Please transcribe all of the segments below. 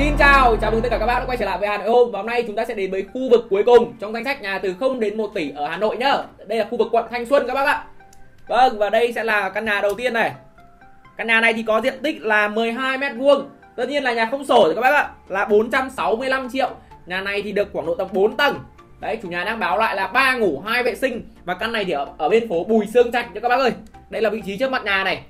Xin chào, chào mừng tất cả các bạn đã quay trở lại với Hà Nội Hôm Và hôm nay chúng ta sẽ đến với khu vực cuối cùng trong danh sách nhà từ 0 đến 1 tỷ ở Hà Nội nhá. Đây là khu vực quận Thanh Xuân các bác ạ. Vâng, và đây sẽ là căn nhà đầu tiên này. Căn nhà này thì có diện tích là 12 mét vuông. Tất nhiên là nhà không sổ rồi các bác ạ. Là 465 triệu. Nhà này thì được khoảng độ tầm 4 tầng. Đấy, chủ nhà đang báo lại là ba ngủ hai vệ sinh. Và căn này thì ở, ở bên phố Bùi Sương Trạch nha các bác ơi. Đây là vị trí trước mặt nhà này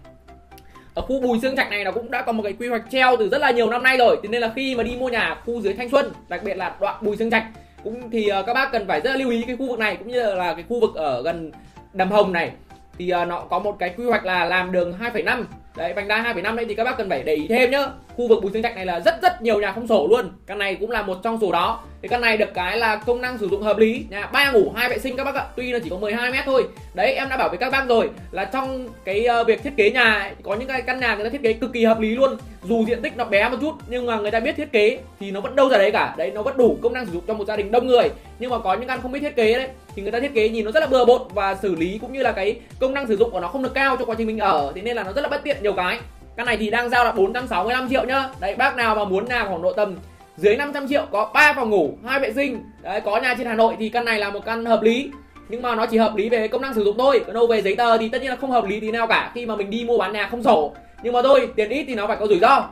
ở khu Bùi Sương Trạch này nó cũng đã có một cái quy hoạch treo từ rất là nhiều năm nay rồi. Thế nên là khi mà đi mua nhà khu dưới Thanh Xuân đặc biệt là đoạn Bùi Sương Trạch cũng thì ờ, các bác cần phải rất là lưu ý cái khu vực này cũng như là cái khu vực ở gần Đầm Hồng này. Thì ờ, nó có một cái quy hoạch là làm đường 2,5 đấy vành đai 2,5 đấy thì các bác cần phải để ý thêm nhá khu vực Bùi Sương Trạch này là rất rất nhiều nhà không sổ luôn. Căn này cũng là một trong số đó. Thì căn này được cái là công năng sử dụng hợp lý. Nhà ba ngủ hai vệ sinh các bác ạ. Tuy là chỉ có 12 mét thôi. Đấy em đã bảo với các bác rồi là trong cái uh, việc thiết kế nhà ấy, có những cái căn nhà người ta thiết kế cực kỳ hợp lý luôn. Dù diện tích nó bé một chút nhưng mà người ta biết thiết kế thì nó vẫn đâu ra đấy cả. Đấy nó vẫn đủ công năng sử dụng cho một gia đình đông người. Nhưng mà có những căn không biết thiết kế đấy thì người ta thiết kế nhìn nó rất là bừa bộn và xử lý cũng như là cái công năng sử dụng của nó không được cao cho quá trình mình ở. Thế nên là nó rất là bất tiện nhiều cái căn này thì đang giao là 465 triệu nhá. Đấy, bác nào mà muốn nhà khoảng độ tầm dưới 500 triệu, có 3 phòng ngủ, hai vệ sinh. Đấy, có nhà trên Hà Nội thì căn này là một căn hợp lý. Nhưng mà nó chỉ hợp lý về công năng sử dụng thôi. Còn đâu về giấy tờ thì tất nhiên là không hợp lý tí nào cả. Khi mà mình đi mua bán nhà không sổ. Nhưng mà thôi, tiền ít thì nó phải có rủi ro.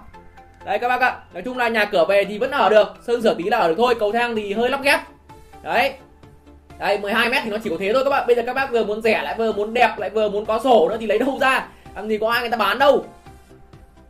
Đấy, các bác ạ. Nói chung là nhà cửa về thì vẫn ở được. Sơn sửa tí là ở được thôi. Cầu thang thì hơi lắp ghép đấy. Đây 12 mét thì nó chỉ có thế thôi các bạn bây giờ các bác vừa muốn rẻ lại vừa muốn đẹp, lại vừa muốn có sổ nữa thì lấy đâu ra? Làm gì có ai người ta bán đâu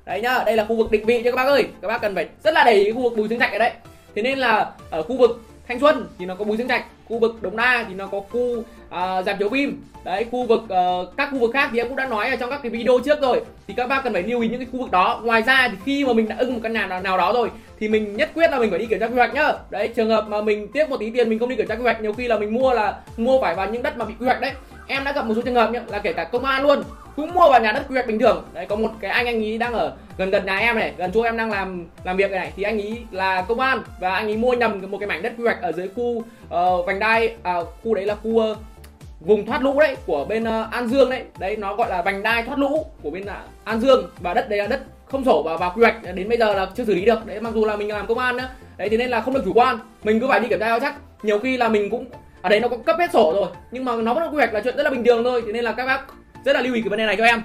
đấy nhá đây là khu vực định vị cho các bác ơi. Các bác cần phải rất là để ý khu vực bùi dương trạch ở đấy thế nên là ở khu vực thanh xuân thì nó có bùi dương trạch khu vực đống đa thì nó có khu uh, chiếu phim. Đấy khu vực uh, các khu vực khác thì em cũng đã nói ở trong các cái video trước rồi. Thì các bác cần phải lưu ý những cái khu vực đó. Ngoài ra thì khi mà mình đã ưng một căn nhà nào, nào đó rồi thì mình nhất quyết là mình phải đi kiểm tra quy hoạch nhá. Đấy trường hợp mà mình tiếc một tí tiền mình không đi kiểm tra quy hoạch nhiều khi là mình mua là mua phải vào những đất mà bị quy hoạch đấy. Em đã gặp một số trường hợp nhá là kể cả công an luôn cũng mua vào nhà đất quy hoạch bình thường. Đấy có một cái anh anh ý đang ở gần gần nhà em này gần chỗ em đang làm làm việc này thì anh ý là công an và anh ý mua nhầm một cái mảnh đất quy hoạch ở dưới khu uh, vành đai à, khu đấy là khu uh, vùng thoát lũ đấy của bên uh, An Dương đấy. Đấy nó gọi là vành đai thoát lũ của bên uh, An Dương. Và đất đấy là đất không sổ và vào quy hoạch. Đến bây giờ là chưa xử lý được. Đấy mặc dù là mình làm công an nữa đấy thế nên là không được chủ quan. Mình cứ phải đi kiểm tra cho chắc. Nhiều khi là mình cũng ở đấy nó có cấp hết sổ rồi. Nhưng mà nó vẫn là quy hoạch là chuyện rất là bình thường thôi. Thế nên là các bác rất là lưu ý cái vấn đề này cho em.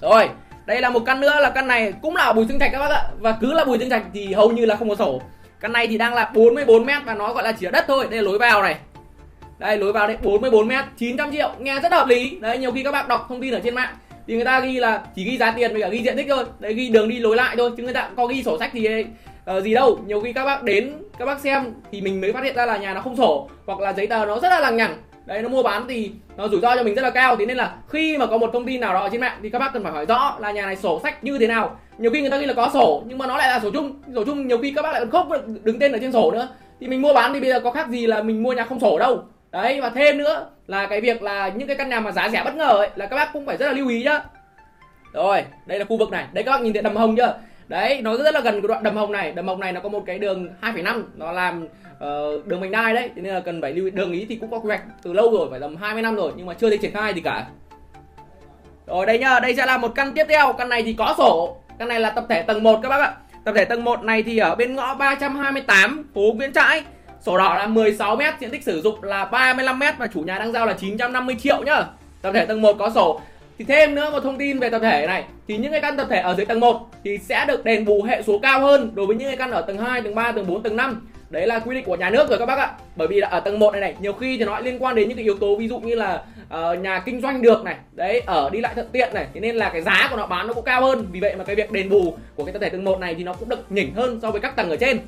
Rồi đây là một căn nữa là căn này cũng là bùi dương trạch các bác ạ. Và cứ là bùi dương trạch thì hầu như là không có sổ. Căn này thì đang là 44 mét và nó gọi là chỉ ở đất thôi. Đây là lối vào này. Đây lối vào đây 44 mét 900 triệu. Nghe rất hợp lý. Đấy nhiều khi các bạn đọc thông tin ở trên mạng thì người ta ghi là chỉ ghi giá tiền với cả ghi diện tích thôi. Đấy ghi đường đi lối lại thôi chứ người ta có ghi sổ sách thì uh, gì đâu. Nhiều khi các bác đến các bác xem thì mình mới phát hiện ra là nhà nó không sổ hoặc là giấy tờ nó rất là lằng nhằng đấy nó mua bán thì nó rủi ro cho mình rất là cao. Thế nên là khi mà có một thông tin nào đó trên mạng thì các bác cần phải hỏi rõ là nhà này sổ sách như thế nào. Nhiều khi người ta ghi là có sổ nhưng mà nó lại là sổ chung. Sổ chung nhiều khi các bác lại còn khóc đứng tên ở trên sổ nữa. Thì mình mua bán thì bây giờ có khác gì là mình mua nhà không sổ đâu. Đấy và thêm nữa là cái việc là những cái căn nhà mà giá rẻ bất ngờ ấy là các bác cũng phải rất là lưu ý nhá. Rồi đây là khu vực này. Đấy các bác nhìn thấy đầm hồng chưa? Đấy nó rất là gần cái đoạn đầm hồng này. Đầm hồng này nó có một cái đường 2,5 nó làm uh, đường vành đai đấy thế nên là cần phải lưu ý. Đường ý thì cũng có quy hoạch từ lâu rồi phải tầm 20 năm rồi nhưng mà chưa thấy triển khai gì cả. Rồi đây nhá đây sẽ là một căn tiếp theo. Căn này thì có sổ. Căn này là tập thể tầng 1 các bác ạ. Tập thể tầng 1 này thì ở bên ngõ 328 phố Nguyễn Trãi. Sổ đỏ là 16 m diện tích sử dụng là 35 m và chủ nhà đang giao là 950 triệu nhá. Tập thể tầng 1 có sổ. Thì thêm nữa một thông tin về tập thể này. Thì những cái căn tập thể ở dưới tầng 1 thì sẽ được đền bù hệ số cao hơn đối với những cái căn ở tầng 2, tầng 3, tầng 4, tầng 5 đấy là quy định của nhà nước rồi các bác ạ. Bởi vì là ở tầng 1 này này nhiều khi thì nó liên quan đến những cái yếu tố ví dụ như là uh, nhà kinh doanh được này đấy ở đi lại thuận tiện này thế nên là cái giá của nó bán nó cũng cao hơn. Vì vậy mà cái việc đền bù của cái tập thể tầng 1 này thì nó cũng được nhỉnh hơn so với các tầng ở trên.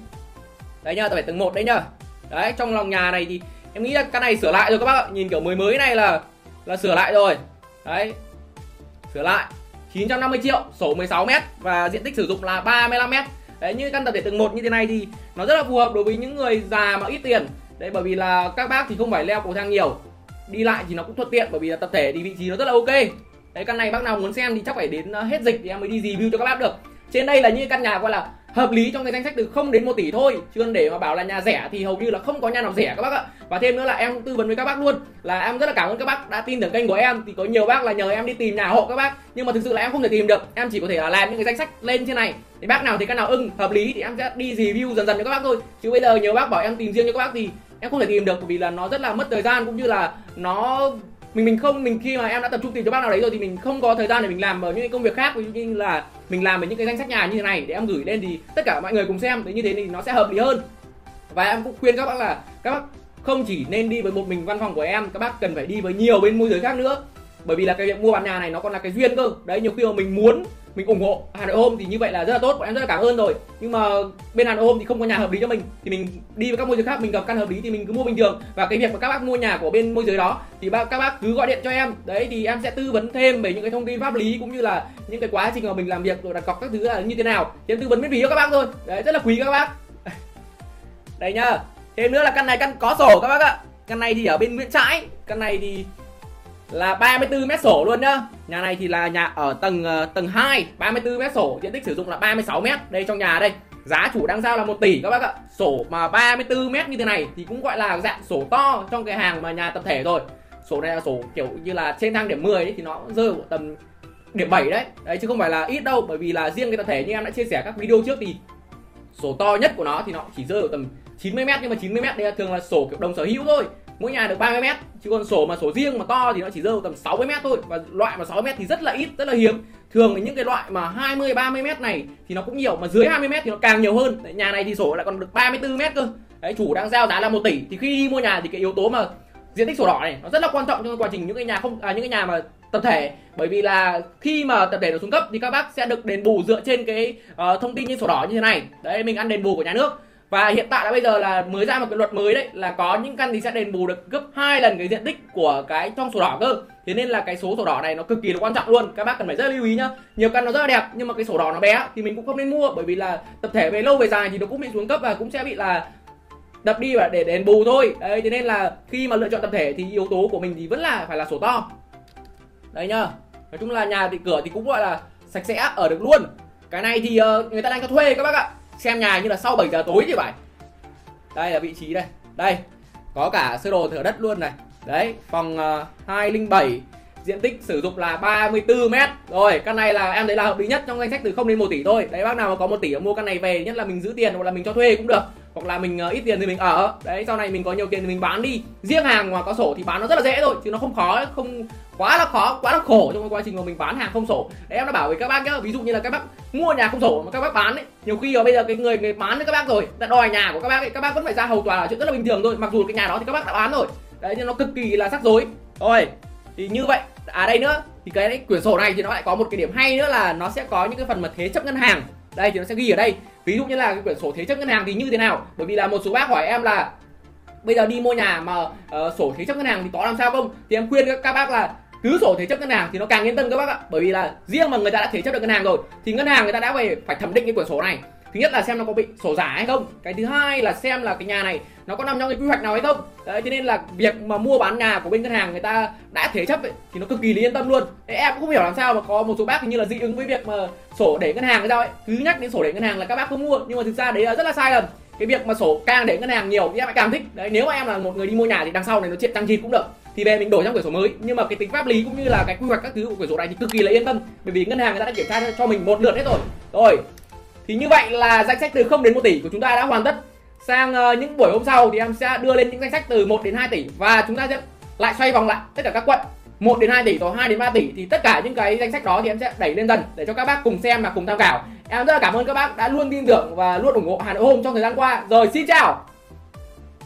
Đấy nhá tập thể tầng 1 đấy nhá. Đấy trong lòng nhà này thì em nghĩ là căn này sửa lại rồi các bác ạ. Nhìn kiểu mới mới này là là sửa lại rồi. Đấy sửa lại. 950 triệu sổ 16 mét và diện tích sử dụng là 35 mét đấy, như căn tập thể tầng 1 như thế này thì nó rất là phù hợp đối với những người già mà ít tiền. Đấy, bởi vì là các bác thì không phải leo cầu thang nhiều. Đi lại thì nó cũng thuận tiện, bởi vì là tập thể thì vị trí nó rất là ok. Đấy, căn này bác nào muốn xem thì chắc phải đến ờ, hết dịch thì em mới đi review cho các bác được. Trên đây là những căn nhà gọi là hợp lý trong cái danh sách từ 0 đến 1 tỷ thôi, chứ để mà bảo là nhà rẻ thì hầu như là không có nhà nào rẻ các bác ạ. Và thêm nữa là em tư vấn với các bác luôn, là em rất là cảm ơn các bác đã tin tưởng kênh của em. Thì có nhiều bác là nhờ em đi tìm nhà hộ các bác, nhưng mà thực sự là em không thể tìm được. Em chỉ có thể là làm những cái danh sách lên trên này. Thì bác nào thì cái nào ưng, hợp lý thì em sẽ đi review dần dần cho các bác thôi. Chứ bây giờ nhiều bác bảo em tìm riêng cho các bác thì em không thể tìm được, vì là nó rất là mất thời gian, cũng như là nó mình mình không, mình khi mà em đã tập trung tìm cho bác nào đấy rồi thì mình không có thời gian để mình làm ở những công việc khác, ví dụ như là mình làm ở những cái danh sách nhà như thế này để em gửi lên thì tất cả mọi người cùng xem thì như thế thì nó sẽ hợp lý hơn. Và em cũng khuyên các bác là các bác không chỉ nên đi với một mình văn phòng của em, các bác cần phải đi với nhiều bên môi giới khác nữa. Bởi vì là cái việc mua bán nhà này nó còn là cái duyên cơ. Đấy, nhiều khi mà mình muốn mình ủng hộ Hà Nội Home thì như vậy là rất là tốt, bọn em rất là cảm ơn rồi. Nhưng mà bên Hà Nội Home thì không có nhà hợp lý cho mình. Thì mình đi với các môi giới khác, mình gặp căn hợp lý thì mình cứ mua bình thường. Và cái việc mà các bác mua nhà của bên môi giới đó thì các bác cứ gọi điện cho em. Đấy, thì em sẽ tư vấn thêm về những cái thông tin pháp lý cũng như là những cái quá trình mà mình làm việc rồi đặt cọc các thứ là như thế nào. Thì em tư vấn miễn phí cho các bác thôi. Đấy, rất là quý các bác. Đây nhá. Thêm nữa là căn này căn có sổ các bác ạ. Căn này thì ở bên Nguyễn Trãi. Căn này thì là 34 mét sổ luôn nhá. Nhà này thì là nhà ở tầng uh, tầng 2 34 mét sổ diện tích sử dụng là 36 mét. Đây trong nhà đây giá chủ đang giao là 1 tỷ các bác ạ. Sổ mà 34 mét như thế này thì cũng gọi là dạng sổ to trong cái hàng mà nhà tập thể rồi. Sổ này là sổ kiểu như là trên thang điểm 10 ấy, thì nó rơi vào tầm điểm 7 đấy. Đấy chứ không phải là ít đâu bởi vì là riêng cái tập thể như em đã chia sẻ các video trước thì sổ to nhất của nó thì nó chỉ rơi vào tầm 90 mét nhưng mà 90 mét đây là thường là sổ kiểu đồng sở hữu thôi mỗi nhà được 30 mét chứ còn sổ mà sổ riêng mà to thì nó chỉ rơi tầm 60 mét thôi. Và loại mà 60 mét thì rất là ít rất là hiếm. Thường những cái loại mà 20 30 mét này thì nó cũng nhiều mà dưới 20 mét thì nó càng nhiều hơn. Đấy, nhà này thì sổ lại còn được 34 mét cơ. Đấy chủ đang giao giá là 1 tỷ. Thì khi đi mua nhà thì cái yếu tố mà diện tích sổ đỏ này nó rất là quan trọng trong quá trình những cái nhà không à, những cái nhà mà tập thể. Bởi vì là khi mà tập thể nó xuống cấp thì các bác sẽ được đền bù dựa trên cái uh, thông tin trên sổ đỏ như thế này. Đấy mình ăn đền bù của nhà nước và hiện tại là bây giờ là mới ra một cái luật mới đấy là có những căn thì sẽ đền bù được gấp hai lần cái diện tích của cái trong sổ đỏ cơ. Thế nên là cái số sổ đỏ này nó cực kỳ là quan trọng luôn. Các bác cần phải rất lưu ý nhá. Nhiều căn nó rất là đẹp nhưng mà cái sổ đỏ nó bé thì mình cũng không nên mua bởi vì là tập thể về lâu về dài thì nó cũng bị xuống cấp và cũng sẽ bị là đập đi và để đền bù thôi. Đấy thế nên là khi mà lựa chọn tập thể thì yếu tố của mình thì vẫn là phải là sổ to. Đấy nhá. Nói chung là nhà thì cửa thì cũng gọi là sạch sẽ ở được luôn. Cái này thì uh, người ta đang cho thuê các bác ạ xem nhà như là sau 7 giờ tối như vậy, đây là vị trí đây. Đây có cả sơ đồ thửa đất luôn này. Đấy phòng ờ, uh, 207 diện tích sử dụng là 34 mét. Rồi căn này là em thấy là hợp lý nhất trong danh sách từ 0 đến 1 tỷ thôi. Đấy bác nào mà có một tỷ mua căn này về nhất là mình giữ tiền hoặc là mình cho thuê cũng được hoặc là mình ờ, ít tiền thì mình ở. Đấy, sau này mình có nhiều tiền thì mình bán đi. Riêng hàng mà có sổ thì bán nó rất là dễ thôi, chứ nó không khó, không quá là khó, quá là khổ trong cái quá trình mà mình bán hàng không sổ. Đấy, em đã bảo với các bác nhá, ví dụ như là các bác mua nhà không sổ mà các bác bán ấy, nhiều khi là bây giờ cái người người bán với các bác rồi, đã đòi nhà của các bác ấy, các bác vẫn phải ra hầu tòa là chuyện rất là bình thường thôi. Mặc dù cái nhà đó thì các bác đã bán rồi. Đấy, nhưng nó cực kỳ là rắc rối. Rồi, thì như vậy à đây nữa. Thì cái quyển sổ này thì nó lại có một cái điểm hay nữa là nó sẽ có những cái phần mà thế chấp ngân hàng đây thì nó sẽ ghi ở đây. Ví dụ như là cái quyển sổ thế chấp ngân hàng thì như thế nào? Bởi vì là một số bác hỏi em là bây giờ đi mua nhà mà uh, sổ thế chấp ngân hàng thì có làm sao không? Thì em khuyên các bác là cứ sổ thế chấp ngân hàng thì nó càng yên tâm các bác ạ. Bởi vì là riêng mà người ta đã thế chấp được ngân hàng rồi thì ngân hàng người ta đã phải phải thẩm định cái quyển sổ này thứ nhất là xem nó có bị sổ giả hay không. Cái thứ hai là xem là cái nhà này nó có nằm trong cái quy hoạch nào hay không. Đấy cho nên là việc mà mua bán nhà của bên ngân hàng người ta đã thế chấp ấy, thì nó cực kỳ là yên tâm luôn. Đấy, em cũng không hiểu làm sao mà có một số bác như là dị ứng với việc mà sổ để ngân hàng hay sao ấy. Cứ nhắc đến sổ để ngân hàng là các bác không mua nhưng mà thực ra đấy là rất là sai lầm. Cái việc mà sổ càng để ngân hàng nhiều thì em lại càng thích. Đấy nếu mà em là một người đi mua nhà thì đằng sau này nó chuyện tăng chi cũng được. Thì về mình đổi sang quyển sổ mới. Nhưng mà cái tính pháp lý cũng như là cái quy hoạch các thứ của quyển sổ này thì cực kỳ là yên tâm. Bởi vì ngân hàng người ta đã kiểm tra cho mình một lượt hết rồi. Rồi thì như vậy là danh sách từ 0 đến 1 tỷ của chúng ta đã hoàn tất. Sang uh, những buổi hôm sau thì em sẽ đưa lên những danh sách từ 1 đến 2 tỷ và chúng ta sẽ lại xoay vòng lại tất cả các quận. 1 đến 2 tỷ rồi 2 đến 3 tỷ thì tất cả những cái danh sách đó thì em sẽ đẩy lên dần để cho các bác cùng xem và cùng tham khảo. Em rất là cảm ơn các bác đã luôn tin tưởng và luôn ủng hộ Hà Nội Home trong thời gian qua. Rồi xin chào!